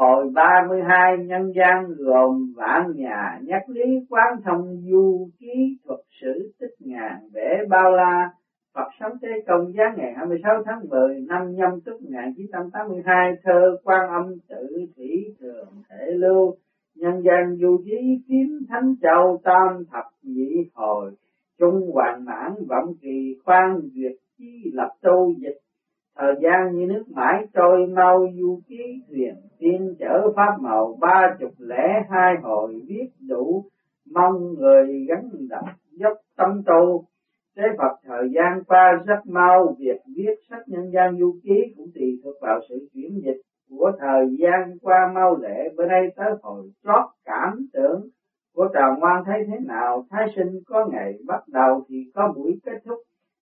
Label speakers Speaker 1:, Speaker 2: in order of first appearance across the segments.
Speaker 1: Hồi 32 nhân gian gồm vạn nhà nhắc lý quán thông du ký thuật sử, tích ngàn vẽ bao la. Phật sống thế công giá ngày 26 tháng 10 năm nhâm tức 1982 thơ quan âm tự thủy thường thể lưu. Nhân gian du ký kiếm thánh châu tam thập nhị hồi, trung hoàng mãn vọng kỳ khoan duyệt chi lập tu dịch thời gian như nước mãi trôi, mau du ký thuyền tiên chở pháp màu, ba chục lẻ hai hồi viết đủ, mong người gắn đọc dốc tâm tu. Thế Phật, thời gian qua rất mau, việc viết sách nhân gian du ký cũng tùy thuộc vào sự chuyển dịch của thời gian qua. Mau lệ bữa nay tới hồi chót cảm tưởng của trà ngoan thấy thế nào, thái sinh có ngày bắt đầu thì có buổi kết thúc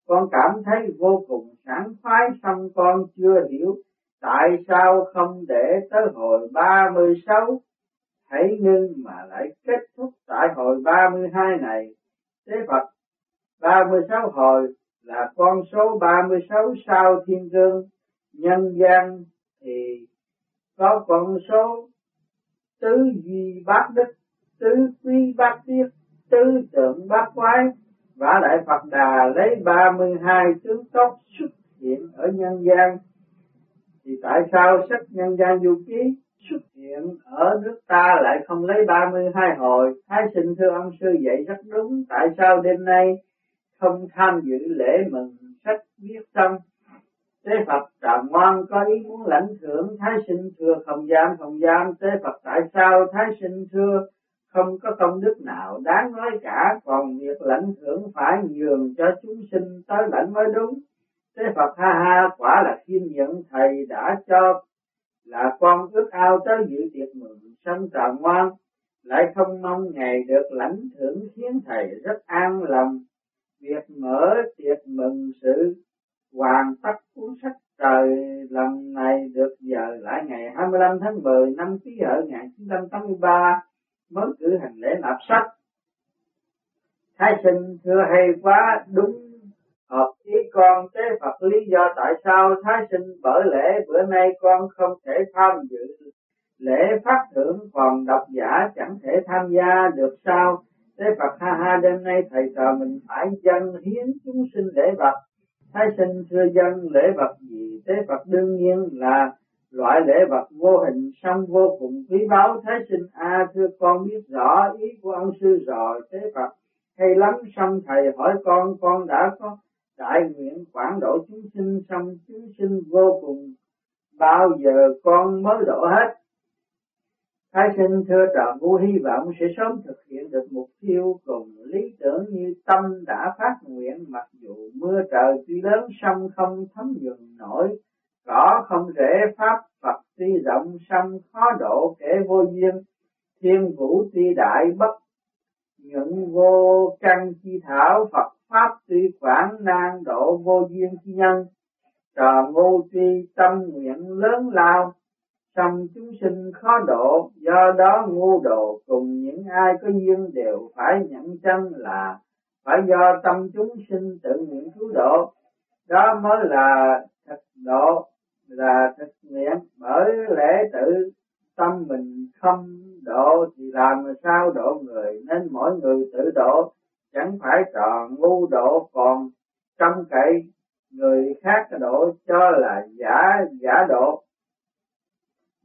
Speaker 1: con cảm thấy vô cùng sảng khoái xong con chưa hiểu tại sao không để tới hồi 36 hãy ngưng mà lại kết thúc tại hồi 32 này. Thế Phật 36 hồi là con số 36 sao thiên cương nhân gian thì có con số tứ duy bát đức, tứ quý bát tiết, tứ tượng bát quái và lại Phật Đà lấy 32 tướng tốt xuất hiện ở nhân gian. Thì tại sao sách nhân gian du ký xuất hiện ở nước ta lại không lấy 32 hồi? Thái sinh thưa ông sư dạy rất đúng. Tại sao đêm nay không tham dự lễ mừng sách viết xong Tế Phật trạm ngoan có ý muốn lãnh thưởng. Thái sinh thưa không gian không gian Tế Phật tại sao? Thái sinh thưa không có công đức nào đáng nói cả, còn việc lãnh thưởng phải nhường cho chúng sinh tới lãnh mới đúng. Thế Phật ha ha quả là khiêm nhận thầy đã cho là con ước ao tới dự tiệc mừng sân trà ngoan, lại không mong ngày được lãnh thưởng khiến thầy rất an lòng. Việc mở tiệc mừng sự hoàn tất cuốn sách trời lần này được giờ lại ngày 25 tháng 10 năm Kỷ Hợi 1983 mới cử hành lễ nạp sách thái sinh, thưa hay quá, đúng hợp ý con tế Phật. Lý do tại sao thái sinh bởi lễ bữa nay con không thể tham dự lễ phát thưởng còn độc giả chẳng thể tham gia được sao? Tế Phật, ha ha, đêm nay thầy trò mình phải dân hiến chúng sinh lễ vật. Thái sinh, thưa dân, lễ vật gì? Tế Phật đương nhiên là loại lễ vật vô hình song vô cùng, quý báu thái sinh, a, thưa con biết rõ ý của ông sư rồi, thế phật, hay lắm xong thầy hỏi con con đã có đại nguyện quản độ chúng sinh xong chúng sinh vô cùng, bao giờ con mới độ hết? Thái sinh, thưa trò vô hy vọng sẽ sớm thực hiện được mục tiêu cùng lý tưởng như tâm đã phát nguyện, mặc dù mưa trời tuy lớn xong không thấm nhuần nổi cỏ không rễ pháp Phật tuy rộng sông khó độ kể vô duyên. Thiên vũ tuy đại bất những vô căn chi thảo. Phật pháp tuy quảng nan độ vô duyên chi nhân. Trò ngu tri tâm nguyện lớn lao. Song chúng sinh khó độ, do đó ngu độ cùng những ai có duyên đều phải nhận chân là phải do tâm chúng sinh tự nguyện cứu độ. Đó mới là thật độ là thực nguyện bởi lẽ tự tâm mình không độ thì làm sao độ người, nên mỗi người tự độ. Chẳng phải tròn ngu độ còn trong cậy người khác độ cho là giả giả độ.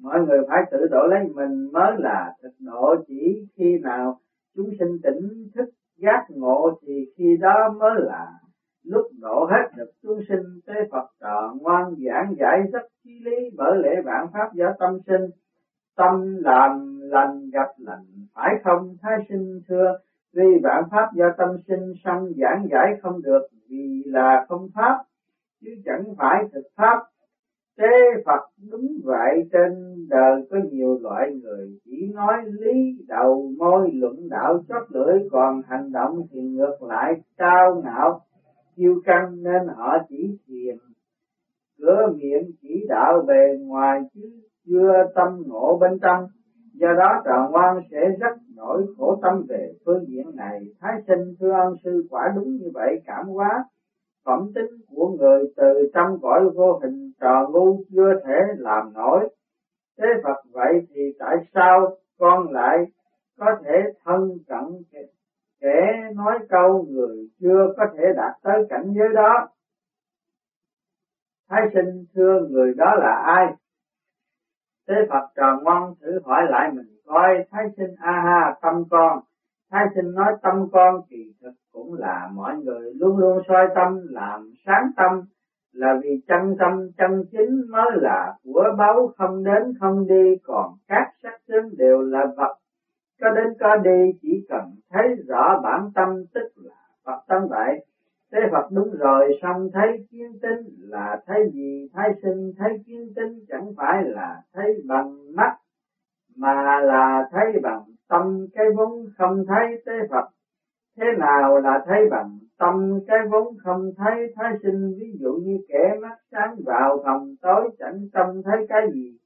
Speaker 1: Mọi người phải tự độ lấy mình mới là thực độ. Chỉ khi nào chúng sinh tỉnh thức giác ngộ thì khi đó mới là lúc độ hết được chúng sinh tế Phật trợ ngoan giảng giải rất chi lý bởi lễ vạn pháp do tâm sinh. Tâm làm lành, gặp lành, phải không, thái sinh thưa? Vì vạn pháp do tâm sinh, sanh giảng giải không được vì là không pháp, chứ chẳng phải thực pháp. Thế Phật đúng vậy, trên đời có nhiều loại người chỉ nói lý đầu môi, luận đạo chót lưỡi, còn hành động thì ngược lại, cao ngạo kiêu căng nên họ chỉ thiền, cửa miệng chỉ đạo về ngoài chứ chưa tâm ngộ bên trong. Do đó trò ngoan sẽ rất nỗi khổ tâm về phương diện này. Thái sinh, thưa ân sư, quả đúng như vậy, cảm hóa phẩm tính của người từ trong cõi vô hình trò ngu chưa thể làm nổi. Thế Phật, vậy thì tại sao con lại có thể thân cận kẻ nói câu người chưa có thể đạt tới cảnh giới đó Thái sinh thưa người đó là ai? Thế Phật tròn ngoan thử hỏi lại mình, coi Thái sinh a ha tâm con. Thái sinh nói, tâm con kỳ thực cũng là mọi người luôn luôn soi tâm, làm sáng tâm, là vì chân tâm, chân chính mới là của báu không đến không đi, còn các sắc tướng đều là vật có đến có đi, chỉ cần thấy rõ bản tâm, tức là Phật tâm vậy thế Phật đúng rồi xong thấy kiến tinh là thấy gì, thấy sinh, thấy kiến tinh chẳng phải là thấy bằng mắt, mà là thấy bằng tâm cái vốn không thấy, thế Phật. Thế nào là thấy bằng tâm cái vốn không thấy? Thái sinh ví dụ như kẻ mắt sáng vào phòng tối, chẳng trông thấy cái gì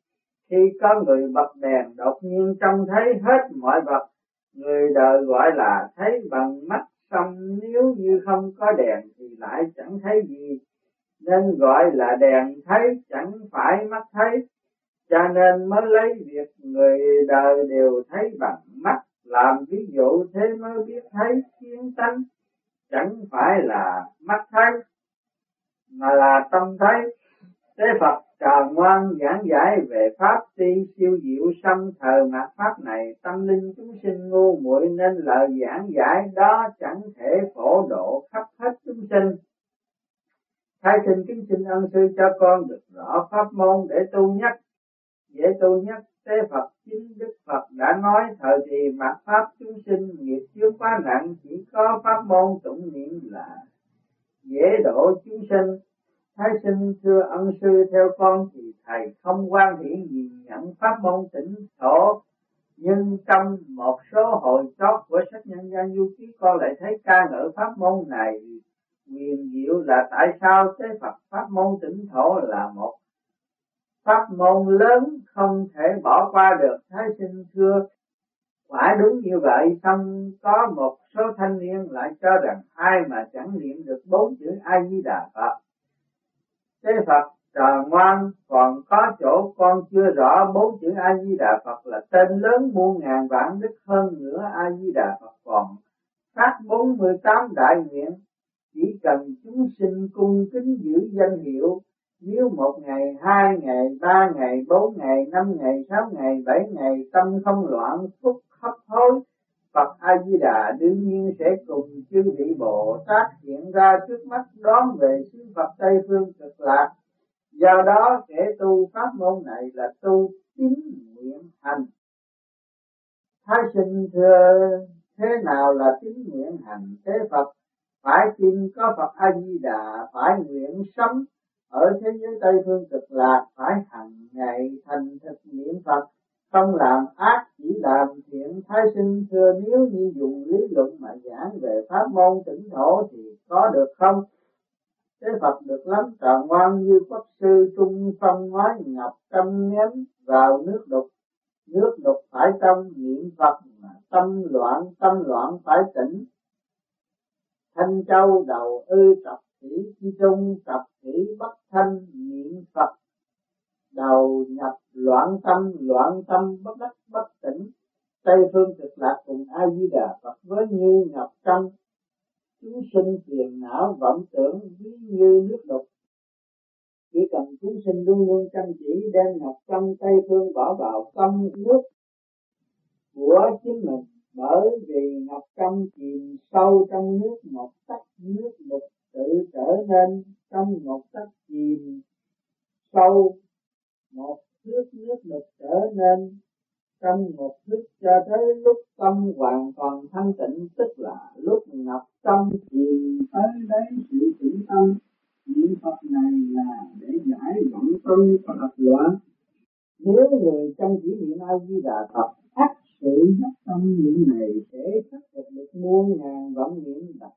Speaker 1: khi có người bật đèn đột nhiên trông thấy hết mọi vật, người đời gọi là thấy bằng mắt, xong nếu như không có đèn thì lại chẳng thấy gì. Nên gọi là đèn thấy chẳng phải mắt thấy, cho nên mới lấy việc người đời đều thấy bằng mắt, làm ví dụ thế mới biết thấy kiến tánh, chẳng phải là mắt thấy, mà là tâm thấy. Thế Phật trò ngoan giảng giải về pháp ti siêu diệu xâm thờ mạt pháp này tâm linh chúng sinh ngu muội nên lời giảng giải đó chẳng thể phổ độ khắp hết chúng sinh. Thái sinh kính xin ân sư cho con được rõ pháp môn để tu nhất. Dễ tu nhất thế Phật, chính Đức Phật đã nói thời thì mặt pháp chúng sinh nghiệp chướng quá nặng, chỉ có pháp môn tụng niệm là dễ độ chúng sinh. Thái sinh thưa ân sư theo con thì thầy không quan hiển gì, nhận pháp môn tỉnh thổ nhưng trong một số hội chót của sách nhân gian du ký, con lại thấy ca ngợi pháp môn này. Quyền diệu là tại sao thế Phật pháp môn tỉnh thổ là một pháp môn lớn, không thể bỏ qua được. Thái sinh thưa, quả đúng như vậy, xong có một số thanh niên lại cho rằng ai mà chẳng niệm được bốn chữ a di đà phật thế phật trò ngoan còn có chỗ con chưa rõ bốn chữ a di đà phật là tên lớn muôn ngàn vạn đức hơn nữa a di đà phật còn phát bốn mươi tám đại nguyện. Chỉ cần chúng sinh cung kính giữ danh hiệu nếu một ngày, hai ngày, ba ngày, bốn ngày, năm ngày, sáu ngày, bảy ngày tâm không loạn, phúc hấp hối, Phật A Di Đà đương nhiên sẽ cùng chư vị Bồ Tát hiện ra trước mắt đón về xứ Phật Tây phương cực lạc. Do đó kẻ tu pháp môn này là tu tín nguyện hành. Thái sinh thưa thế nào là tín nguyện hành thế Phật? Phải tin có Phật A Di Đà, phải nguyện sống ở thế giới tây phương cực lạc phải hằng ngày thành thực niệm phật không làm ác chỉ làm thiện thái sinh, thưa nếu như dùng lý luận mà giảng về pháp môn tỉnh thổ thì có được không? Thế phật được lắm tròn ngoan như quốc sư trung phong nói ngọc tâm ném vào nước đục. Nước đục phải trong niệm phật mà tâm loạn tâm loạn phải tỉnh. Thanh châu đầu ư tập thủy chi trung tập thủy bất thanh niệm Phật đầu nhập loạn tâm loạn tâm bất đắc, bất tỉnh. Tây phương cực lạc cùng a di đà phật với như nhập tâm. Chúng sinh phiền não vọng tưởng ví như nước đục. Chỉ cần chúng sinh luôn luôn chăm chỉ đem nhập tâm tây phương bỏ vào tâm nước của chính mình. Bởi vì nhập tâm chìm sâu trong nước, một tách nước đục tự trở nên trong một tấc chìm sâu một thước nước đục trở nên trong một thước cho tới lúc tâm hoàn toàn thanh tịnh, tức là lúc ngập tâm chìm tới đấy sự tĩnh tâm niệm Phật này là để giải vọng tâm và lập loạn nếu người chăm chỉ niệm A Di Đà Phật ác sự nhất tâm niệm này sẽ khắc phục được muôn ngàn vọng niệm đặc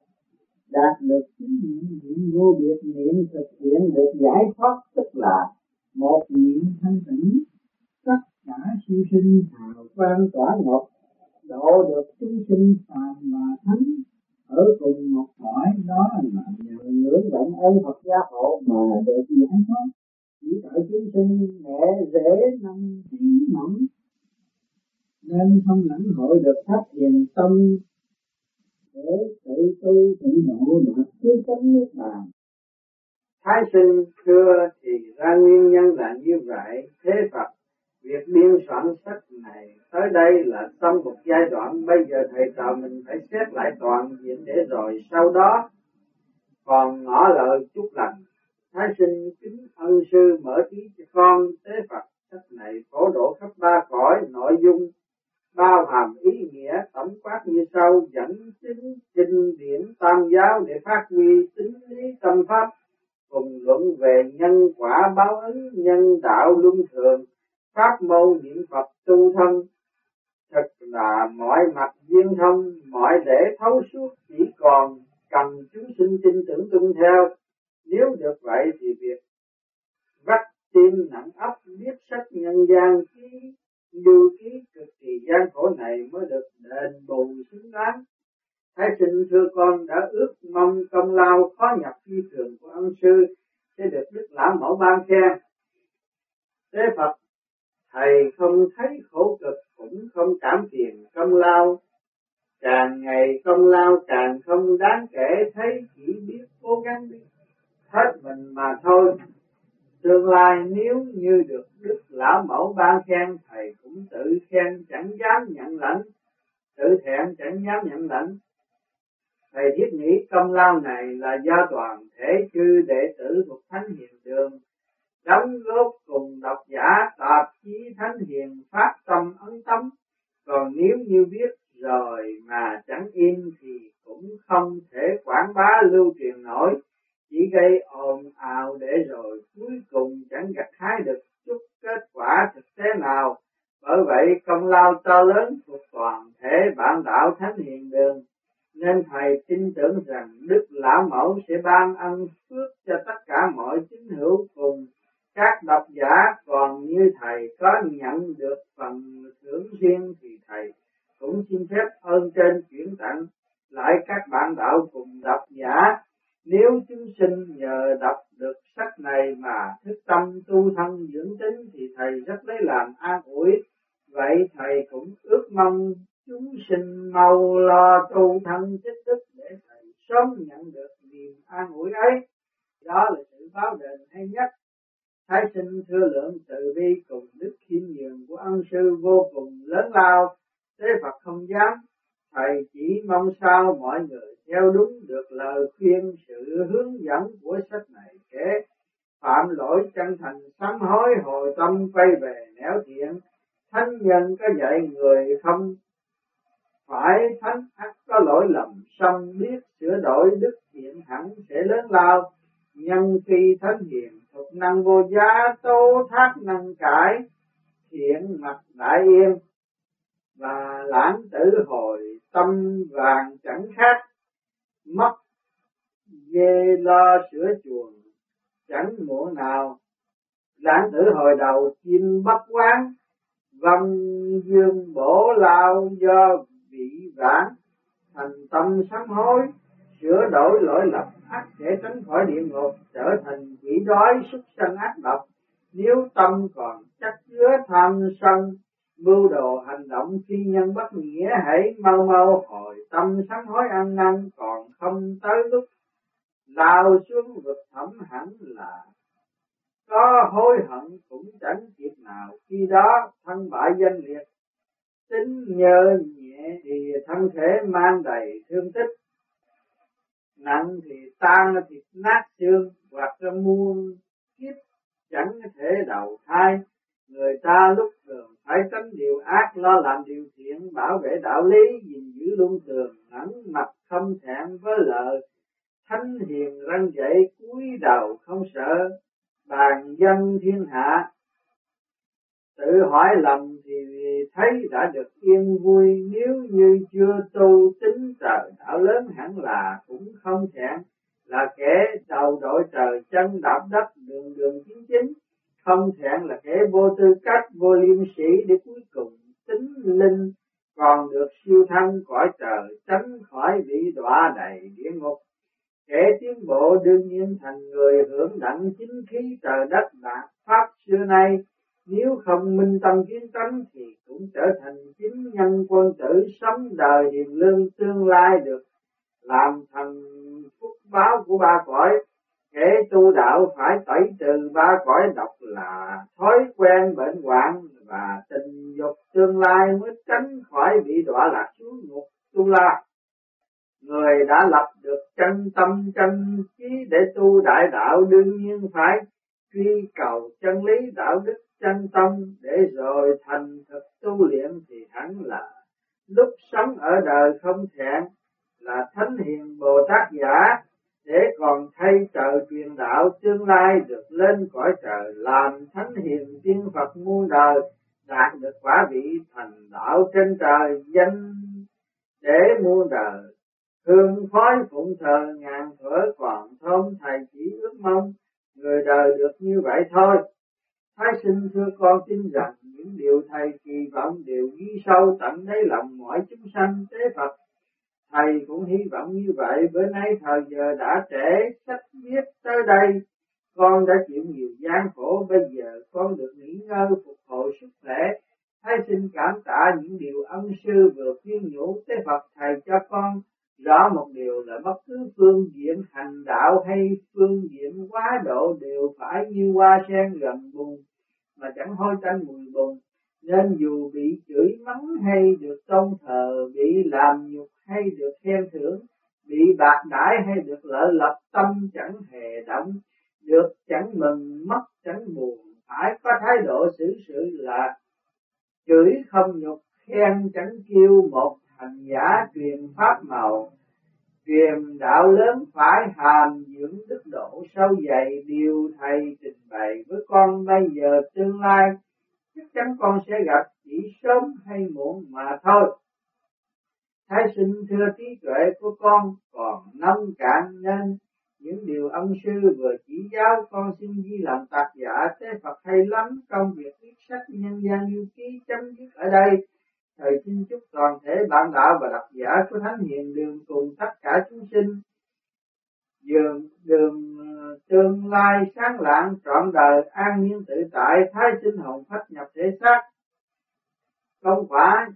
Speaker 1: đạt được chính niệm niệm, vô biệt niệm, thực hiện được giải thoát, tức là một niệm thanh tịnh, tất cả siêu sinh hào quang tỏa ngọc, độ được chúng sinh phàm và thánh. Ở cùng một cõi, đó là nhờ ngưỡng vọng ơn Phật gia hộ mà được giải thoát chỉ tại chúng sinh mẹ dễ năm trí mẫn, nên không lãnh hội được pháp hiền tâm để tự tu tự độ được cuối chấm nước bàn. Thái sinh xưa thì ra nguyên nhân là như vậy, thế Phật việc biên soạn sách này tới đây là xong một giai đoạn. Bây giờ thầy trò mình phải xét lại toàn diện để rồi sau đó còn ngỏ lời chút lành. Thái sinh kính ân sư mở trí cho con. Tế phật sách này phổ độ khắp ba cõi nội dung bao hàm ý nghĩa tổng quát như sau. Dẫn chứng kinh điển tam giáo để phát huy tính lý tâm pháp cùng luận về nhân quả báo ứng, nhân đạo luân thường, pháp môn niệm phật tu thân. Thật là mọi mặt viên thông, mọi lễ thấu suốt, chỉ còn cần chúng sinh tin tưởng tuân theo. Nếu được vậy thì việc vắt tim nặng ấp, biết sách nhân gian ký, lưu ký cực kỳ gian khổ này mới được đền bù xứng đáng. Thái sinh thưa con đã ước mong công lao khó nhập phi thường của ân sư sẽ được Đức Lão Mẫu ban khen. Thế Phật, Thầy không thấy khổ cực cũng không cảm phiền công lao. Càng ngày công lao càng không đáng kể thấy chỉ biết cố gắng biết hết mình mà thôi. Tương lai nếu như được Đức Lão Mẫu ban khen, Thầy cũng tự khen chẳng dám nhận lãnh, tự thẹn chẳng dám nhận lãnh. Thầy thiết nghĩ công lao này là do toàn thể chư đệ tử thuộc Thánh Hiền Đường đóng góp cùng độc giả tạp chí Thánh Hiền phát tâm ấn tấm. Còn nếu như biết rồi mà chẳng in thì cũng không thể quảng bá lưu truyền nổi chỉ gây ồn ào để rồi cuối cùng chẳng gặt hái được chút kết quả thực tế nào. Bởi vậy công lao to lớn của toàn thể bản đạo thánh hiền đường, nên thầy tin tưởng rằng Đức Lão Mẫu sẽ ban ân phước cho tất cả mọi tín hữu cùng các độc giả còn như thầy có nhận được phần thưởng riêng thì thầy cũng xin phép ơn trên chuyển tặng lại các bạn đạo cùng độc giả nếu chúng sinh nhờ đọc được sách này mà thức tâm tu thân dưỡng tính thì thầy rất lấy làm an ủi. Vậy thầy cũng ước mong chúng sinh mau lo tu thân tích đức để thầy sớm nhận được niềm an ủi ấy. Đó là sự báo đền hay nhất. Thái sinh thưa lượng từ bi cùng đức khiêm nhường của ân sư vô cùng lớn lao, thế Phật không dám. Thầy chỉ mong sao mọi người theo đúng được lời khuyên sự hướng dẫn của sách này kể phạm lỗi chân thành sám hối hồi tâm quay về nẻo thiện thánh nhân có dạy người không phải thánh thắc có lỗi lầm xong biết sửa đổi đức thiện hẳn sẽ lớn lao. Nhân khi thánh hiền, thuộc năng vô giá tô thác năng cải, thiện mặt đại yên. Và lãng tử hồi, tâm vàng chẳng khác. Mất về lo sửa chuồng, chẳng muộn nào. Lãng tử hồi đầu, chim bất quán văn dương bổ lao do vị vãng, thành tâm sám hối, sửa đổi lỗi lầm, ác để tránh khỏi địa ngục, trở thành quỷ đói xuất sanh ác độc. Nếu tâm còn chắc chứa tham sân, mưu đồ hành động phi nhân bất nghĩa, hãy mau mau hồi tâm sám hối ăn năn, còn không tới lúc lao xuống vực thẳm hẳn là có hối hận cũng chẳng kịp nào. Khi đó thân bại danh liệt, tính nhờ nhẹ thì thân thể mang đầy thương tích. Nặng thì tan thì nát xương hoặc là muôn kiếp chẳng thể đầu thai. Người ta lúc thường phải tránh điều ác, lo làm điều thiện, bảo vệ đạo lý, gìn giữ luân thường ngẩn mặt không thẹn với lời. Thánh hiền răng dậy cúi đầu không sợ, bàn dân thiên hạ tự hỏi lầm thì thấy đã được yên vui. Nếu như chưa tu tính trời đạo lớn hẳn là cũng không thẹn. Là kẻ đầu đội trời chân đạp đất đường đường chính chính. Không thẹn là kẻ vô tư cách, vô liêm sĩ để cuối cùng tính linh. Còn được siêu thân cõi trời tránh khỏi bị đọa đầy địa ngục. Kẻ tiến bộ đương nhiên thành người hưởng đặng chính khí trời đất đạt pháp xưa nay nếu không minh tâm kiến tánh thì cũng trở thành chính nhân quân tử sống đời hiền lương tương lai được. Làm thành phúc báo của ba cõi, kẻ tu đạo phải tẩy trừ ba cõi độc là thói quen bệnh hoạn và tình dục tương lai mới tránh khỏi bị đọa lạc xuống ngục tu la. Người đã lập được chân tâm chân trí để tu đại đạo đương nhiên phải truy cầu chân lý đạo đức chân tâm để rồi thành thực tu luyện thì hẳn là lúc sống ở đời không thẹn là thánh hiền bồ tát giả, để còn thay trời truyền đạo tương lai được lên cõi trời làm thánh hiền tiên Phật muôn đời, đạt được quả vị thành đạo trên trời danh để muôn đời. Hương khói phụng thờ ngàn thuở còn thơm thầy chỉ ước mong, người đời được như vậy thôi thái sinh thưa con tin rằng những điều thầy kỳ vọng đều ghi sâu tận đáy lòng mọi chúng sanh tế Phật. Thầy cũng hy vọng như vậy, bữa nay thời giờ đã trễ sách viết tới đây. Con đã chịu nhiều gian khổ, bây giờ con được nghỉ ngơi, phục hồi sức khỏe. Thái xin cảm tạ những điều ân sư vừa khuyên nhủ tế Phật thầy cho con rõ một điều là bất cứ phương diện hành đạo hay phương diện quá độ đều phải như hoa sen gần bùn mà chẳng hôi tanh mùi bùn. Nên dù bị chửi mắng hay được tôn thờ, bị làm nhục hay được khen thưởng, bị bạc đãi hay được lợi lập tâm chẳng hề động, được chẳng mừng, mất chẳng buồn, phải có thái độ xử sự là chửi không nhục, khen chẳng kêu một hành giả truyền pháp màu, truyền đạo lớn phải hàm dưỡng đức độ sâu dày điều thầy trình bày với con bây giờ tương lai. Chắc chắn con sẽ gặp chỉ sớm hay muộn mà thôi. Thái sinh thưa trí tuệ của con còn nông cạn nên những điều ông sư vừa chỉ giáo con xin ghi làm tác giả tế Phật hay lắm công việc viết sách nhân gian lưu ký chấm dứt ở đây thầy xin chúc toàn thể bạn đạo và độc giả của thánh hiền đường cùng tất cả chúng sinh. Đường đường tương lai sáng lạng, trọn đời, an nhiên tự tại, thái sinh hồn phách nhập thể xác. Công quả,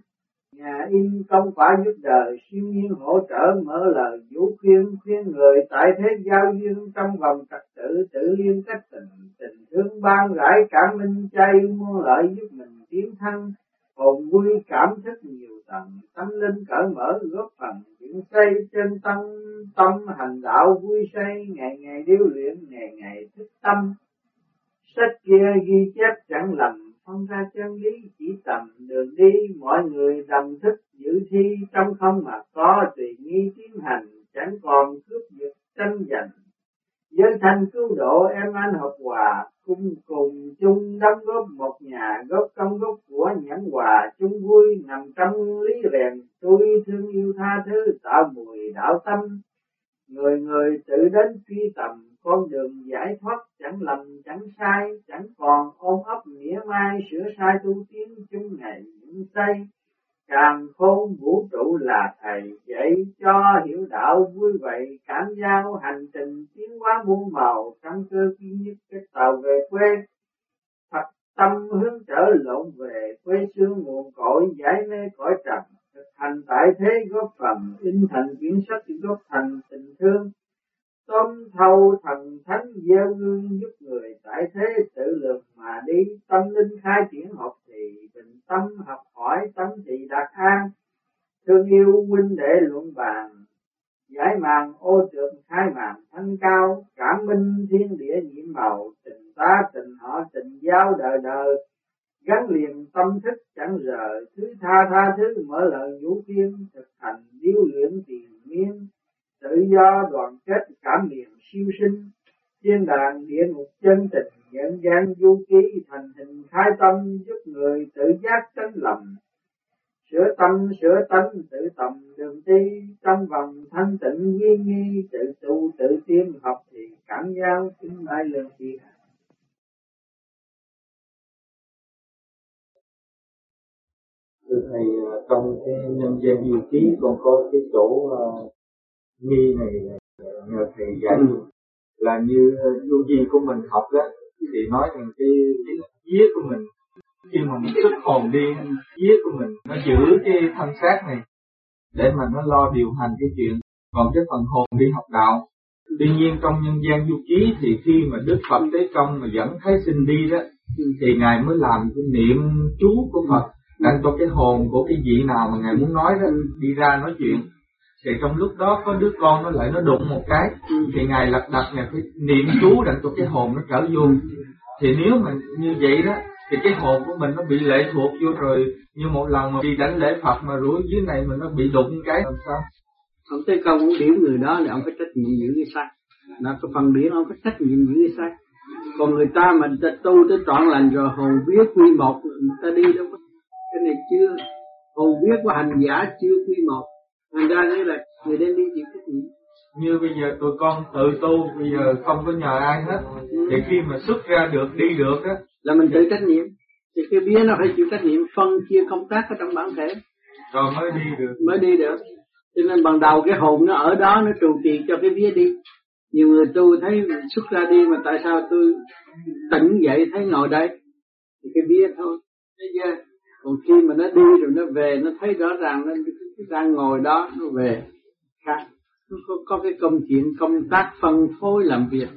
Speaker 1: nhà in công quả giúp đời siêu nhiên hỗ trợ mở lời, vũ khuyên khuyên người tại thế giao duyên trong vòng trật tự tự liên cách tình tình thương ban rải cảm minh, chay, muôn lợi giúp mình tiến thân hồn vui cảm thức nhiều tầng, tâm linh cởi mở góp phần chuyển xây trên tâm tâm hành đạo vui say, ngày ngày điêu luyện, ngày ngày thức tâm. Sách kia ghi chép chẳng lầm phân ra chân lý, chỉ tầm đường đi. Mọi người đồng thức giữ thi, trong không mà có tùy nghi tiến hành, chẳng còn cướp giật tranh giành. Dân thanh cứu độ, em anh học hòa cùng cùng chung đóng góp một nhà góp công góp của nhẫn hòa chung vui nằm trong lý rèn. Tôi thương yêu tha thứ tạo mùi đạo tâm. Người người tự đến truy tầm, con đường giải thoát chẳng lầm, chẳng sai, chẳng còn ôm ấp nghĩa mai sửa sai tu tiến chung ngày những xây càng khôn vũ trụ là thầy. Dạy cho hiểu đạo vui vậy, cảm giao hành trình tiến hóa muôn màu, căn cơ duy nhất cái tàu về quê. Thật tâm hướng trở lộn về quê xương nguồn cội, giải mê cõi trần thành tại thế góp phần, in thành quyển sách góp thành tình thương. Tôm thâu thần thánh gieo gương giúp người tại thế tự lực mà đi, tâm linh khai triển học tâm học hỏi tâm thì đạt an. Thương yêu huynh đệ luận bàn, giải màn ô trượt khai màn thanh cao. Cảm minh thiên địa nhiệm màu, tình ta, tình họ, tình giao đời đời. Gắn liền tâm thức chẳng rời, thứ tha tha thứ mở lời vũ thiên thực hành điêu luyện tiền miên. Tự do đoàn kết, cảm niệm siêu sinh thiên đàng địa ngục chân tình nhận gian du ký thành hình khai tâm giúp người tự giác tránh lầm sửa tâm sửa tánh tự tầm đường đi trong vòng thanh tịnh nghi nghi tự tu tự tiên học thì cảm giao kính mai lương thiên hạ
Speaker 2: thưa thầy à, trong cái nhân gian du ký còn có cái chỗ uh, nghi này à, nhờ thầy dạy ừ là như vô gì của mình học đó. Thì nói rằng cái cái vía của mình, khi mà mình xuất hồn đi, vía của mình nó giữ cái thân xác này để mà nó lo điều hành cái chuyện. Còn cái phần hồn đi học đạo. Tuy nhiên trong nhân gian du ký thì khi mà đức phật tế công mà dẫn thái sinh đi đó, thì ngài mới làm cái niệm chú của phật, đang cho cái hồn của cái vị nào mà ngài muốn nói đó, đi ra nói chuyện thì trong lúc đó có đứa con nó lại nó đụng một cái. Thì ngài lật đặt ngài phải niệm chú đặng cho cái hồn nó trở vô. Thì nếu mà như vậy đó thì cái hồn của mình nó bị lệ thuộc vô rồi. Như một lần mà đi đánh lễ Phật mà rủi dưới này mình nó bị đụng cái làm sao?
Speaker 1: Ông Tế Công cũng điểm người đó thì ông phải trách nhiệm giữ cái sai là cái phần điển ông phải trách nhiệm giữ cái sai còn người ta mà ta tu tới trọn lành rồi hồn viết quy một người ta đi đâu có cái này chưa hồn viết của hành giả chưa quy một thành ra đây là người đem đi chịu trách nhiệm
Speaker 2: như bây giờ tụi con tự tu bây giờ không có nhờ ai hết ừ. thì khi mà xuất ra được đi được á
Speaker 1: là mình tự trách nhiệm. Thì cái bia nó phải chịu trách nhiệm phân chia công tác ở trong bản thể.
Speaker 2: rồi mới đi được.
Speaker 1: Mới đi được. Cho nên ban đầu cái hồn nó ở đó nó trụ trì cho cái vía đi. Nhiều người tu thấy xuất ra đi mà tại sao tôi tỉnh dậy thấy ngồi đây? Thì cái vía thôi. Thấy chưa còn khi mà nó đi rồi nó về nó thấy rõ ràng nó đang ngồi đó nó về. Khác nó có, có cái công chuyện công tác phân phối làm việc.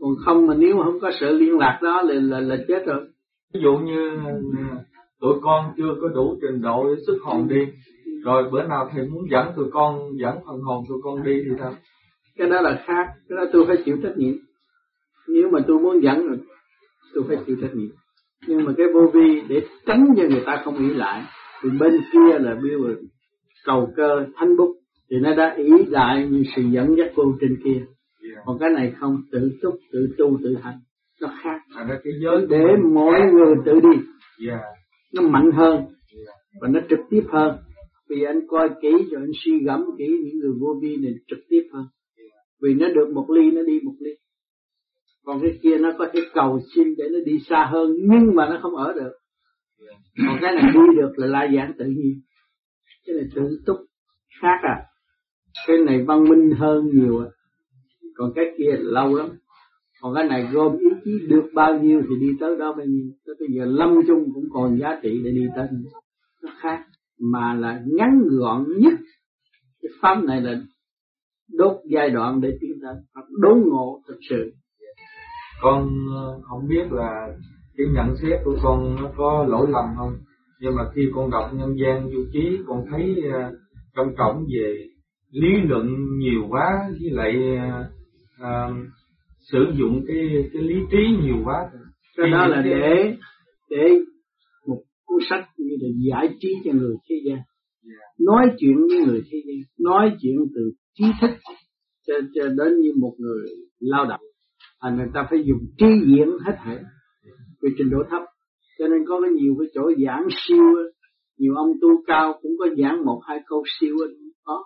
Speaker 1: Còn không mà nếu không có sự liên lạc đó là là, là chết rồi.
Speaker 2: Ví dụ như tụi con chưa có đủ trình độ để xuất hồn đi rồi bữa nào thầy muốn dẫn tụi con dẫn phần hồn tụi con đi thì sao?
Speaker 1: Cái đó là khác cái đó tôi phải chịu trách nhiệm. Nếu mà tôi muốn dẫn rồi tôi phải chịu trách nhiệm nhưng mà cái vô vi để tránh cho người ta không nghĩ lại thì bên kia là biểu cầu cơ thánh bút. Thì nó đã ý lại như sự dẫn dắt vô trên kia. Yeah. còn cái này không tự túc tự tu tự hành nó khác.
Speaker 2: À, cái giới
Speaker 1: để mỗi người tự đi.
Speaker 2: Yeah.
Speaker 1: nó mạnh hơn yeah. và nó trực tiếp hơn. Vì anh coi kỹ rồi anh suy gẫm kỹ những người vô vi này trực tiếp hơn. Vì nó được một ly nó đi một ly còn cái kia nó có thể cầu xin để nó đi xa hơn, nhưng mà nó không ở được. Còn cái này đi được là lai giảng tự nhiên. Cái này tự túc khác à. Cái này văn minh hơn nhiều à. Còn cái kia lâu lắm. Còn cái này gom ý chí được bao nhiêu thì đi tới đó bao nhiêu tới bây giờ lâm chung cũng còn giá trị để đi tới nó khác. Mà là ngắn gọn nhất. Cái pháp này là đốt giai đoạn để tiến tới. Hoặc đốn ngộ thực sự
Speaker 2: con ờ, không biết là cái nhận xét của con nó có lỗi lầm không nhưng mà khi con đọc nhân gian du ký con thấy uh, trong trọng về lý luận nhiều quá với lại uh, sử dụng cái cái lý trí nhiều quá
Speaker 1: cái đó là để để một cuốn sách như là giải trí cho người thế gian. Dạ. nói chuyện với người thế gian nói chuyện từ trí thức cho, cho đến như một người lao động à, người ta phải dùng trí diễn hết thể vì trình độ thấp. Cho nên có cái nhiều cái chỗ giảng siêu nhiều ông tu cao cũng có giảng một hai câu siêu có.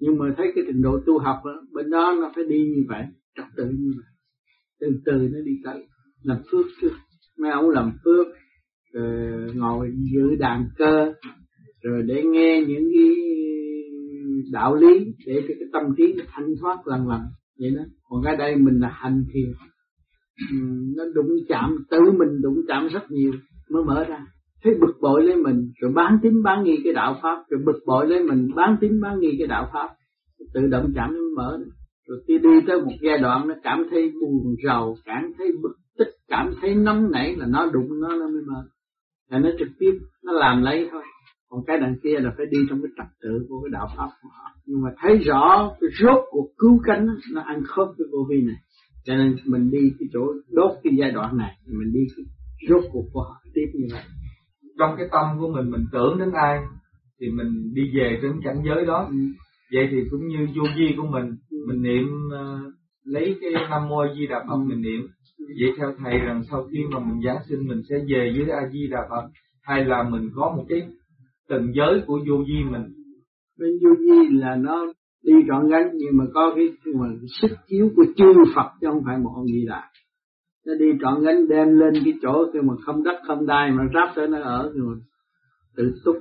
Speaker 1: Nhưng mà thấy cái trình độ tu học đó, bên đó nó phải đi như vậy. Trật tự như vậy. Từ từ nó đi tới. Làm phước trước mấy ông làm phước rồi ngồi giữ đàn cơ rồi để nghe những cái đạo lý để cho cái tâm trí thanh thoát lần lần vậy đó. Còn ở đây mình là hành thiền. Ừ, nó đụng chạm, tự mình đụng chạm rất nhiều mới mở ra. Thấy bực bội lấy mình, rồi bán tín bán nghi cái đạo pháp, rồi bực bội lấy mình, bán tín bán nghi cái đạo pháp tự động chạm nó mở rồi khi đi tới một giai đoạn nó cảm thấy buồn rầu, cảm thấy bực tức, cảm thấy nóng nảy là nó đụng nó nó mới mở. Là nó trực tiếp, nó làm lấy thôi còn cái đằng kia là phải đi trong cái trật tự của cái đạo pháp của họ nhưng mà thấy rõ cái rốt của cứu cánh nó ăn khớp với vô vi này cho nên mình đi cái chỗ đốt cái giai đoạn này mình đi cái rốt cuộc của họ tiếp như vậy
Speaker 2: trong cái tâm của mình mình tưởng đến ai thì mình đi về đến cảnh giới đó ừ. vậy thì cũng như vô vi của mình ừ. mình niệm uh, lấy cái nam mô di đà phật ừ. mình niệm vậy theo thầy rằng sau khi mà mình giáng sinh mình sẽ về với a di đà phật hay là mình có một cái từng giới của vô vi mình.
Speaker 1: Bên vô vi là nó đi trọn gánh nhưng mà có cái mà sức chiếu của chư Phật chứ không phải một ông gì là nó đi trọn gánh đem lên cái chỗ khi mà không đất không đai mà ráp tới nó ở rồi tự túc.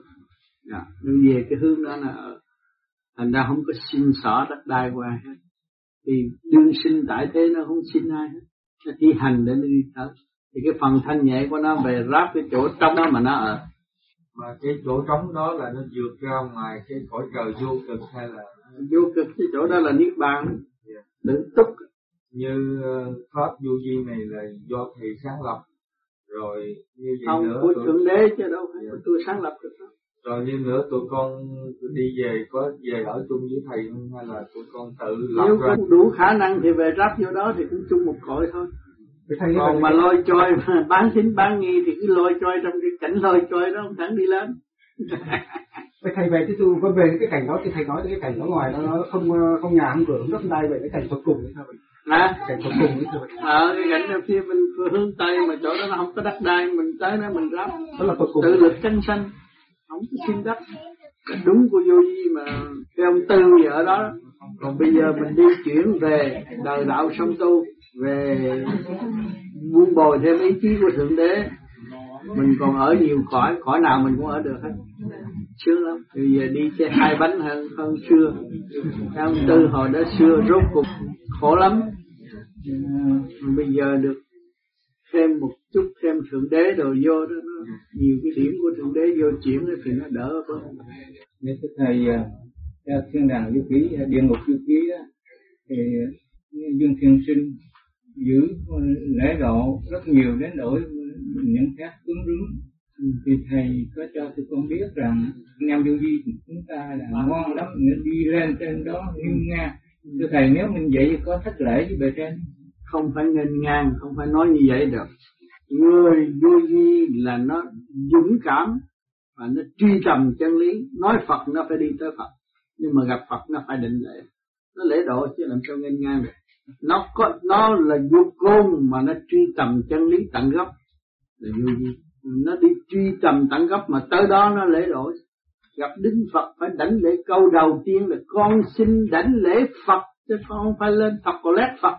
Speaker 1: Dạ, à, nó về cái hướng đó là ở. Thành ra không có xin xỏ đất đai qua hết. Thì đương sinh tại thế nó không xin ai hết. Nó đi hành để nó đi tới. Thì cái phần thanh nhẹ của nó về ráp cái chỗ trong đó mà nó ở
Speaker 2: mà cái chỗ trống đó là nó vượt ra ngoài cái cõi trời vô cực hay là
Speaker 1: vô cực cái chỗ đó là niết bàn yeah. Dạ. đừng túc
Speaker 2: như ờ, pháp vô vi này là do thầy sáng lập rồi như vậy
Speaker 1: không
Speaker 2: nữa
Speaker 1: của thượng đế chứ đâu phải yeah. Dạ. tôi sáng lập được
Speaker 2: rồi như nữa tụi con đi về có về ở chung với thầy không hay là tụi con tự lập
Speaker 1: nếu có đủ khả năng thì về ráp vô đó thì cũng chung một cõi thôi
Speaker 3: thầy
Speaker 1: còn mà lôi trôi mà bán thính bán nghi thì cứ lôi trôi trong cái cảnh lôi trôi đó không thẳng đi lên
Speaker 3: Vậy thầy về cái tu có về cái cảnh đó thì thầy nói cái cảnh đó ngoài nó không không nhà không cửa không đất đai vậy cái cảnh cuối cùng thì sao vậy? Cảnh cuối cùng thì sao vậy?
Speaker 1: Ờ cái cảnh ở phía bên hướng tây mà chỗ đó nó không có đất đai mình tới đó mình ráp.
Speaker 3: Đó là cuối cùng.
Speaker 1: Tự lực chân sanh không có xin đất. Đúng của vô vi mà cái ông tư gì ở đó còn bây giờ mình đi chuyển về đời đạo song tu về buông bồi thêm ý chí của thượng đế. Mình còn ở nhiều cõi cõi nào mình cũng ở được hết. Sướng lắm. Bây giờ đi xe hai bánh hơn hơn xưa tháng tư hồi đó xưa rốt cuộc khổ lắm. Mà bây giờ được thêm một chút thêm thượng đế đồ vô đó nó nhiều cái điểm của thượng đế vô chuyển thì nó đỡ hơn
Speaker 4: nếu thầy uh, thiên đàng du ký ờ, địa ngục du ký thì dương thiên sinh giữ lễ độ rất nhiều đến nỗi những khác cứng rướng thì thầy có cho tụi con biết rằng nam vô vi của chúng ta là ngon lắm đi lên trên đó nghiêm ngang. Thưa thầy, nếu mình vậy có thất lễ với bề trên?
Speaker 1: Không phải nên ngang, không phải nói như vậy được người vô vi là nó dũng cảm và nó truy tầm chân lý. Nói Phật nó phải đi tới Phật, nhưng mà gặp Phật nó phải định lễ. Nó lễ độ chứ làm sao nghênh ngang được nó có nó là vô côn mà nó truy tầm chân lý tận gốc. Là vô vi nó đi truy tầm tận gốc mà tới đó nó lễ đổi gặp đức Phật phải đảnh lễ câu đầu tiên là con xin đảnh lễ Phật chứ con không phải lên Phật có lét Phật.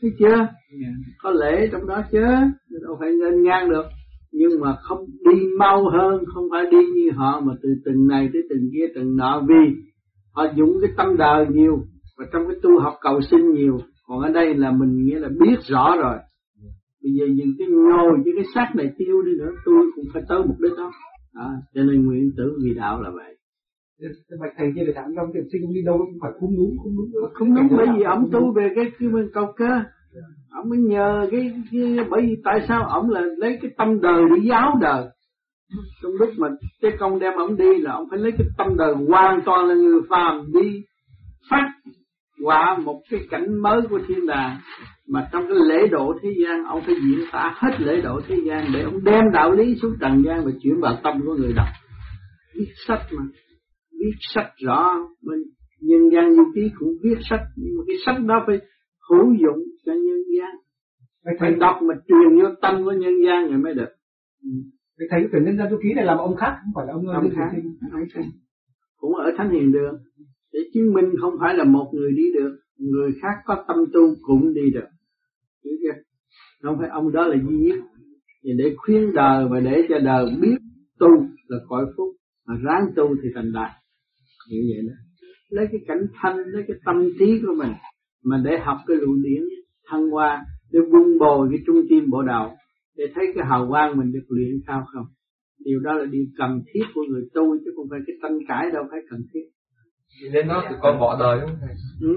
Speaker 1: Thấy chưa? Yeah. có lễ trong đó chứ đâu phải lên ngang được. Nhưng mà không đi mau hơn không phải đi như họ mà từ từng này tới từng kia từng nọ. Vì họ dùng cái tâm đời nhiều và trong cái tu học cầu sinh nhiều còn ở đây là mình nghĩa là biết rõ rồi. Bây giờ những cái nhồi với cái xác này tiêu đi nữa tôi cũng phải tới mục đích đó. À, cho nên nguyện tử vì đạo là vậy.
Speaker 3: Bạch thầy kia để thẳng trong tiệm sinh đi đâu cũng phải không đúng không đúng
Speaker 1: không đúng bởi vì ông tu về cái cái bên cầu cơ. Ông mới nhờ cái, cái bởi vì tại sao ông là lấy cái tâm đời để giáo đời? Trong lúc mà cái công đem ông đi là ông phải lấy cái tâm đời hoàn toàn là người phàm đi phát qua một cái cảnh mới của thiên đàng mà trong cái lễ độ thế gian ông phải diễn tả hết lễ độ thế gian để ông đem đạo lý xuống trần gian và chuyển vào tâm của người đọc. Viết sách mà viết sách rõ bên nhân gian như ký cũng viết sách nhưng mà cái sách đó phải hữu dụng cho nhân gian. Phải, phải đọc mà truyền vô tâm của nhân gian rồi mới được.
Speaker 3: Ừ. thầy cái nhân gian du ký này làm ông khác không phải là ông
Speaker 1: ông khác. Cũng ở thánh hiền đường để chứng minh không phải là một người đi được, người khác có tâm tu cũng đi được. Hiểu chưa không phải ông đó là duy nhất. Thì để khuyên đời và để cho đời biết tu là cõi phúc, mà ráng tu thì thành đạt như vậy đó. Lấy cái cảnh thanh lấy cái tâm trí của mình, mà để học cái luận điển, thăng hoa, để vun bồi cái trung tim bộ đầu để thấy cái hào quang mình được luyện cao không? Điều đó là điều cần thiết của người tu, chứ không phải cái tranh cãi đâu, phải cần thiết
Speaker 2: nên nó tụi con bỏ đời đúng không thầy? Ừ.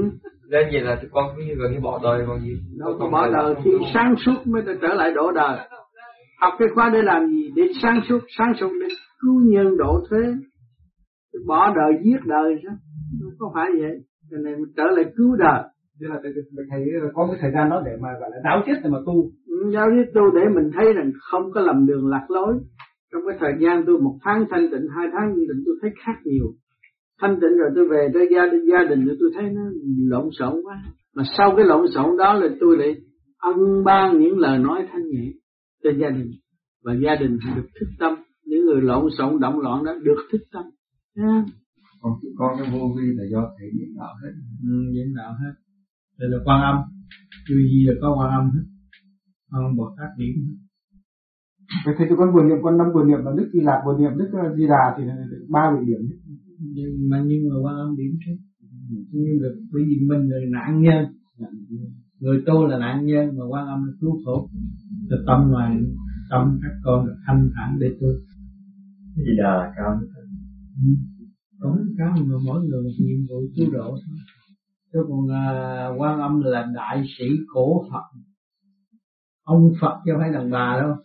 Speaker 2: Nên vậy là tụi con cũng như gần như bỏ đời còn gì?
Speaker 1: Đâu có bỏ đời thì sáng suốt mới trở lại đổ đời. Học cái khóa để làm gì? Để sáng suốt, sáng suốt để cứu nhân độ thế. Bỏ đời giết đời sao? Không có phải vậy. Cho nên trở lại cứu đời.
Speaker 3: Thế là thầy có cái thời gian đó để mà gọi là giáo chết để mà tu.
Speaker 1: Ừ, giáo chết tu để mình thấy rằng không có lầm đường lạc lối. Trong cái thời gian tôi một tháng thanh tịnh, hai tháng thanh tịnh tôi thấy khác nhiều thanh tịnh rồi tôi về tới gia đình gia đình rồi tôi thấy nó lộn xộn quá. Mà sau cái lộn xộn đó là tôi lại ân ban những lời nói thanh nhẹ cho gia đình. Và gia đình được thức tâm. Những người lộn xộn động loạn đó được thức tâm.
Speaker 4: Yeah. còn con cái vô vi là do thầy diễn đạo hết.
Speaker 1: Ừ, diễn đạo hết. Đây là quan âm. Chưa gì là có quan âm hết. Quan âm bồ tát điểm
Speaker 3: Vậy thì con vừa niệm con năm vừa niệm là đức di lạc vừa niệm đức di đà thì ba vị điểm
Speaker 1: nhưng mà nhưng mà quan âm điểm trước nhưng được bởi vì mình là nạn nhân người tu là nạn nhân mà quan âm là cứu khổ từ tâm ngoài tâm các con được thanh thản để tu
Speaker 5: gì đà cao
Speaker 1: ừ. cũng cao mà mỗi người một nhiệm vụ cứu độ thôi. Chứ còn à, quan âm là đại sĩ cổ phật. Ông phật chứ không phải đàn bà đâu.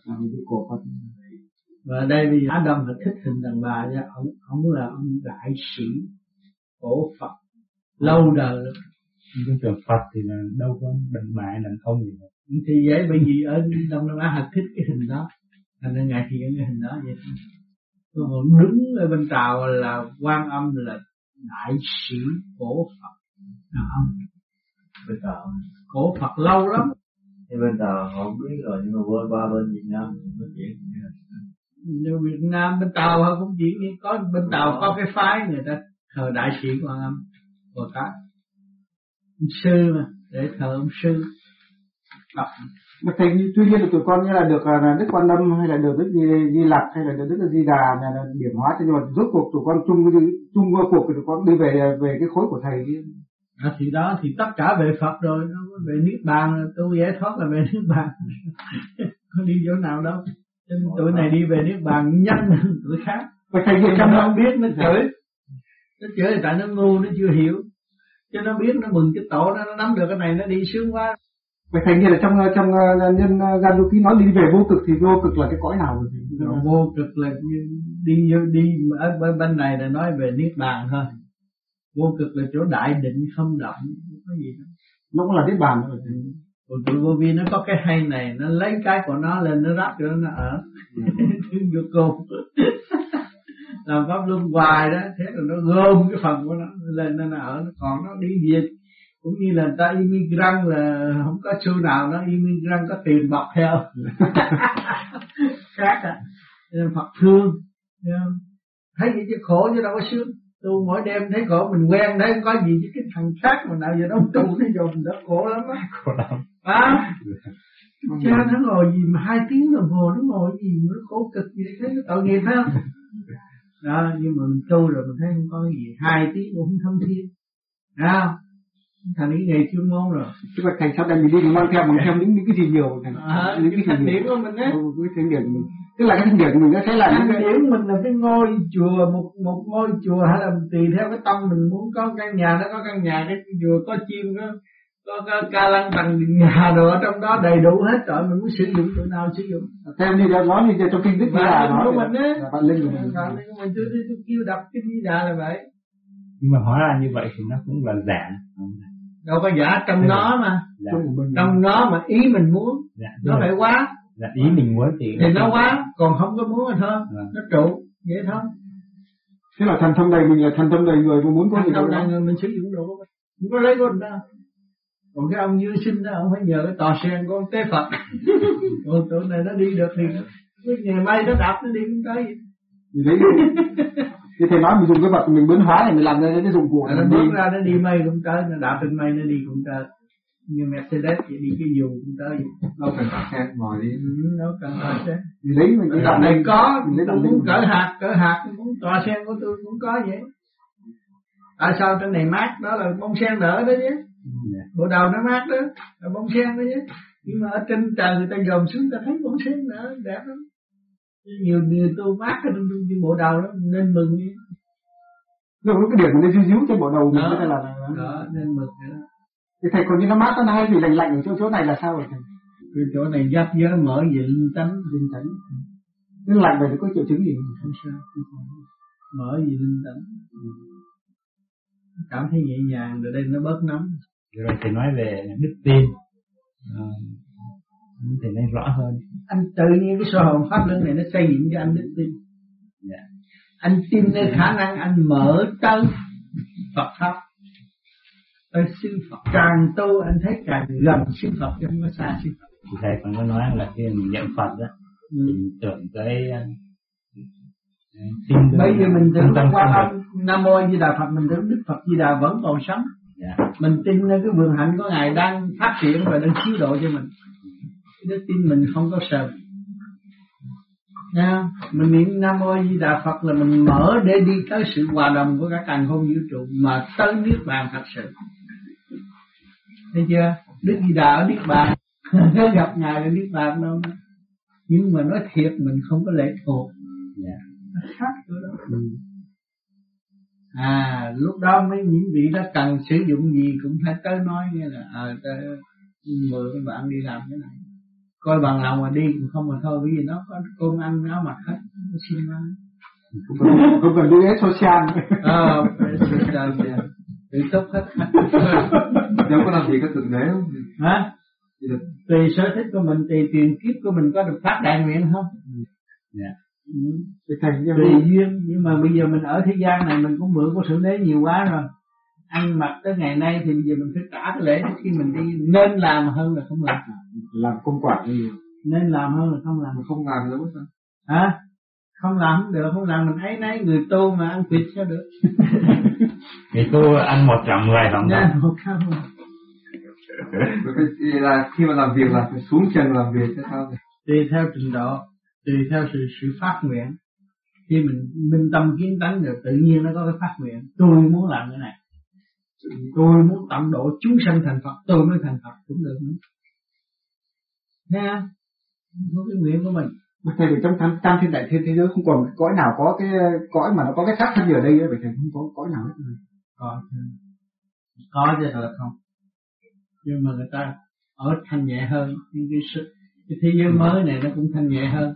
Speaker 3: Cổ phật
Speaker 1: và đây vì Á Đông là thích hình đàn bà nha ông ông là ông đại sĩ cổ Phật lâu đời.
Speaker 6: Cái trường Phật thì là đâu có đàn bà đàn không gì đâu.
Speaker 1: thì vậy bởi vì ở Đông Nam Á họ thích cái hình đó thành nên ngài thì cái hình đó vậy. Còn đứng ở bên tàu là quan âm là đại sĩ cổ Phật. Là ông.
Speaker 5: Bên tàu.
Speaker 1: Cổ Phật lâu lắm.
Speaker 5: Thì bên tàu họ biết rồi nhưng mà qua qua bên Việt Nam nói chuyện
Speaker 1: như Việt Nam bên tàu họ cũng chỉ có bên tàu có cái phái người ta thờ đại sĩ quan âm Bồ Tát. Ông sư mà để thờ ông sư.
Speaker 3: À, mà thầy tuy nhiên là tụi con như là được là đức quan âm hay là được đức di, di lặc hay là được đức di đà là, là điểm hóa. Cho nhưng mà rốt cuộc tụi con chung chung cuộc thì tụi con đi về về cái khối của thầy đi.
Speaker 1: À, thì đó thì tất cả về Phật rồi. Nó về niết bàn tôi giải thoát là về niết bàn. Có đi chỗ nào đâu tuổi này đi về niết bàn nhanh hơn tuổi khác
Speaker 3: và thầy
Speaker 1: trong nó biết nó chửi nó chửi thì tại nó ngu nó chưa hiểu cho nó biết nó mừng cái tổ nó, nó nắm được cái này nó đi sướng quá
Speaker 3: Vậy thành như là trong trong uh, nhân uh, Gan Du Ký nói đi về vô cực thì vô cực là cái cõi nào rồi?
Speaker 1: Vô cực là đi đi ở bên, bên này là nói về niết bàn thôi. Vô cực là chỗ đại định không động, không có gì đâu.
Speaker 3: Nó cũng là niết bàn rồi.
Speaker 1: Còn tụi vô vi nó có cái hay này, nó lấy cái của nó lên nó ráp cho nó ở. Thương vô cùng. làm pháp luân hoài đó thế rồi nó gom cái phần của nó lên nó ở còn nó đi về cũng như là ta immigrant là không có xu nào nó immigrant có tiền bọc theo. Khác à. Nên Phật thương. Thấy vậy chứ khổ chứ đâu có sướng tu mỗi đêm thấy khổ mình quen đấy không có gì chứ cái thằng khác mà nào giờ nó tu nó dùng nó khổ lắm á.
Speaker 6: Khổ lắm.
Speaker 1: À cha nó ngồi gì mà hai tiếng đồng hồ nó ngồi gì nó khổ cực gì thế nó tội nghiệp không? Đó nhưng mà mình tu rồi mình thấy không có gì hai tiếng cũng không thâm thiên à, thành cái nghề chuyên môn rồi.
Speaker 3: Chứ mà thành sau đây mình đi mình mang theo mình theo những những cái gì nhiều thành
Speaker 1: à, những cái thành điểm của mình đấy
Speaker 3: ừ, cái thành điểm mình tức là cái thành điểm của mình nó sẽ là
Speaker 1: thành điểm của mình là cái ngôi chùa một một ngôi chùa hay là tùy theo cái tâm mình muốn có căn nhà nó có căn nhà cái chùa có chim có có, có ca lăng bằng nhà đồ ở trong đó đầy đủ hết rồi mình muốn sử dụng chỗ nào sử dụng.
Speaker 3: Theo như nói như trong kinh đức là
Speaker 1: của mình đấy
Speaker 3: bạn linh của mình
Speaker 1: bạn linh của mình tôi tôi kêu đập cái đà là vậy.
Speaker 6: Nhưng mà hóa ra như vậy thì nó cũng là giả.
Speaker 1: Đâu có giả trong nó mà. trong nó mà ý mình muốn
Speaker 6: dạ.
Speaker 1: nó phải quá
Speaker 6: dạ, ý mình muốn thì
Speaker 1: thì nó quá còn không có muốn thì thôi
Speaker 6: Dạ.
Speaker 1: nó trụ vậy thôi.
Speaker 3: Thế là thần thông đầy mình là thần thông đầy người mà muốn có gì
Speaker 1: đâu là người mình sử dụng đồ mình không có lấy của người ta còn cái ông như sinh đó ông phải nhờ cái tòa sen của ông tế phật. Còn tụi này nó đi được thì nó cái nghề may nó đạp nó đi cũng tới.
Speaker 3: Mình lấy thì thầy nói mình dùng cái vật mình biến hóa này mình làm ra cái dụng cụ
Speaker 1: nó
Speaker 3: mình
Speaker 1: bước
Speaker 3: đi.
Speaker 1: ra nó đi mây cũng tới nó đạp trên mây nó đi cũng tới như Mercedes chỉ đi cái dù tới
Speaker 5: đâu cần phải xe ngồi đi.
Speaker 1: Nó cần tòa sen
Speaker 3: mình lấy mình làm
Speaker 1: này có
Speaker 3: mình lấy
Speaker 1: muốn cỡ hạt cỡ hạt muốn tòa sen của tôi cũng có vậy. Tại sao trên này mát đó là bông sen đỡ đó chứ.
Speaker 6: Dạ.
Speaker 1: bộ đầu nó mát đó là bông sen đó chứ. Nhưng mà ở trên trời người ta dòm xuống ta thấy bông sen nữa đẹp lắm. Nhiều nhiều tôi mát trên bộ đầu đó nên mừng đi
Speaker 3: lúc cái điểm nó díu díu trên bộ đầu mình
Speaker 1: Đó.
Speaker 3: cái là
Speaker 1: đó nên mừng nữa
Speaker 3: thì thầy còn như nó mát nó hay vì lạnh lạnh ở chỗ chỗ này là sao rồi thầy?
Speaker 1: Cái chỗ này giáp giới mở linh tánh
Speaker 3: linh tánh. Nó lạnh về nó có triệu chứng gì
Speaker 1: không? Sao mở dị linh tánh cảm thấy nhẹ nhàng rồi đây nó bớt nóng.
Speaker 6: Rồi thầy nói về đức tin. À, thầy nói rõ hơn.
Speaker 1: Anh tự nhiên cái sơ hồn pháp luân này nó xây dựng cho anh đức tin.
Speaker 6: Dạ.
Speaker 1: anh tin nơi khả năng anh mở tới Phật pháp tới xứ Phật càng tu anh thấy càng gần xứ Phật chứ không có xa xứ Phật
Speaker 6: thì thầy còn có nói là khi mình niệm Phật đó
Speaker 1: ừ.
Speaker 6: mình tưởng tới uh, xin
Speaker 1: bây giờ mình tưởng
Speaker 6: tâm
Speaker 1: qua âm Nam mô Di Đà Phật mình tưởng Đức Phật Di Đà vẫn còn sống
Speaker 6: Dạ.
Speaker 1: mình tin nơi cái vườn hạnh của ngài đang phát triển và đang chiếu độ cho mình đức tin mình không có sợ Nha, mình niệm Nam Mô Di Đà Phật là mình mở để đi tới sự hòa đồng của cả càng không vũ trụ mà tới niết bàn thật sự. Thấy chưa? Đức Di Đà ở niết bàn, gặp ngài là niết bàn đâu. Nhưng mà nói thiệt mình không có lệ thuộc. Yeah. Nó khác chỗ đó. Ừ. À lúc đó mấy những vị đó cần sử dụng gì cũng phải tới nói nghe là à, mượn bạn đi làm cái này coi bằng lòng mà đi không mà thôi bởi vì nó có cơm ăn áo mặc hết nó xin ăn
Speaker 3: không cần đi social
Speaker 1: ờ social tự túc hết.
Speaker 7: Nếu có làm gì có thực tế không
Speaker 1: hả tùy sở thích của mình tùy tiền kiếp của mình có được phát đại nguyện không? Dạ. Yeah. Ừ. tùy duyên nhưng mà bây giờ mình ở thế gian này mình cũng mượn của sự đế nhiều quá rồi. Ăn mặc tới ngày nay thì bây giờ mình phải trả cái lễ khi mình đi. Nên làm hơn là không làm.
Speaker 3: Làm công quả như
Speaker 1: nên làm hơn là không làm.
Speaker 7: Không làm nữa sao?
Speaker 1: Hả? Không làm không được không làm mình ấy nấy người tu mà ăn thịt sao được
Speaker 6: người tu ăn một trăm mười
Speaker 1: một trăm
Speaker 7: Vậy là khi mà làm việc là phải xuống chân làm việc chứ sao?
Speaker 1: Tùy theo trình độ tùy theo sự sự phát nguyện. Khi mình minh tâm kiến tánh rồi tự nhiên nó có cái phát nguyện. Tôi muốn làm cái này. Tôi muốn tận độ chúng sanh thành Phật tôi mới thành Phật cũng được nữa. Nghe có cái nguyện của mình
Speaker 3: Thầy vì trong tam, tam thiên đại thiên thế giới không còn cõi nào có cái cõi mà nó có cái xác thân ở đây vậy thầy không có cõi nào hết rồi.
Speaker 1: Có có chứ là không. Nhưng mà người ta ở thanh nhẹ hơn nhưng cái sự cái thế giới mới này nó cũng thanh nhẹ hơn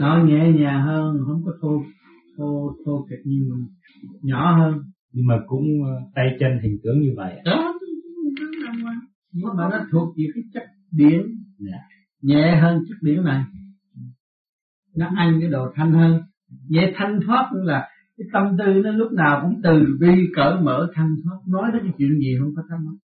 Speaker 1: nó nhẹ nhàng hơn không có thô thô thô kịch như mình nhỏ hơn
Speaker 6: nhưng mà cũng ờ, tay chân hình tướng như vậy
Speaker 1: đó nhưng mà nó thuộc về cái chất điển yeah. Dạ. nhẹ hơn chất điển này nó ăn cái đồ thanh hơn. Nhẹ thanh thoát cũng là cái tâm tư nó lúc nào cũng từ bi cởi mở thanh thoát. Nói đến cái chuyện gì không có thắc mắc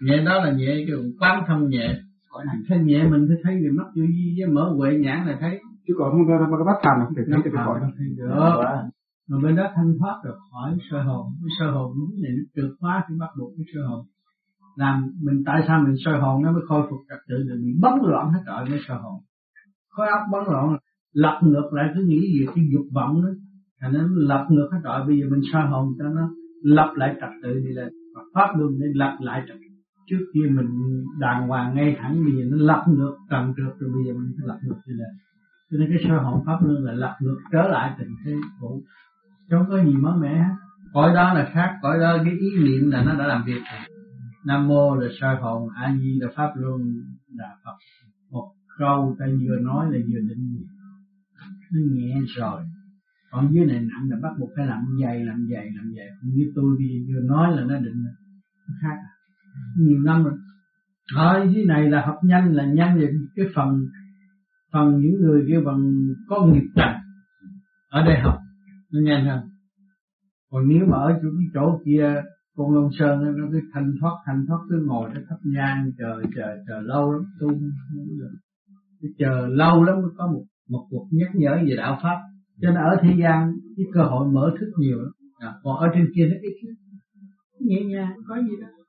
Speaker 1: nhẹ đó là nhẹ cái quán thông nhẹ. Cõi này thấy nhẹ mình phải thấy về mắt vô di với mở huệ nhãn là thấy.
Speaker 3: Chứ còn không có cái bắt tham là không thể thấy được cái đó
Speaker 1: được. Mà bên đó thanh thoát được khỏi sơ hồn. Cái sơ hồn đúng này nó trượt quá thì bắt buộc cái sơ hồn. Làm mình tại sao mình sơ hồn nó mới khôi phục trật tự rồi bị bấn loạn hết trời mới sơ hồn. Khối óc bấn loạn lật ngược lại cứ nghĩ gì? Cái dục vọng đó. Thành nó lật ngược hết trời bây giờ mình sơ hồn cho nó, lập lại trật tự đi lên. Và pháp luân để lập lại trật tự. Trước kia mình đàng hoàng ngay thẳng, bây giờ nó lật ngược, trần trượt rồi bây giờ mình phải lật ngược đi lên. Cho nên cái sơ hồn pháp luân là lật ngược trở lại tình thế cũ. Không có gì mới mẻ hết. Cõi đó là khác. Cõi đó cái ý niệm là nó đã làm việc rồi. Nam mô là soi hồn. A di là pháp luân là phật. Một câu ta vừa nói là vừa định nó nhẹ rồi. Còn dưới này nặng là bắt buộc phải làm dày làm dày làm dày như tôi đi, vừa nói là nó định nó khác à. nhiều năm rồi. Ở dưới này là học nhanh, là nhanh về cái phần phần những người kia bằng có nghiệp trần. Ở đây học, nó nhanh hơn. Còn nếu mà ở chỗ, cái chỗ kia, con Long Sơn nó cứ thanh thoát thanh thoát cứ ngồi nó thấp nhang, chờ chờ chờ lâu lắm, tu cái chờ lâu lắm mới có một một cuộc nhắc nhở về đạo pháp. Cho nên ở thế gian, cái cơ hội mở thức nhiều lắm. Dạ. Còn ở trên kia nó ít nhẹ nhàng, có gì đâu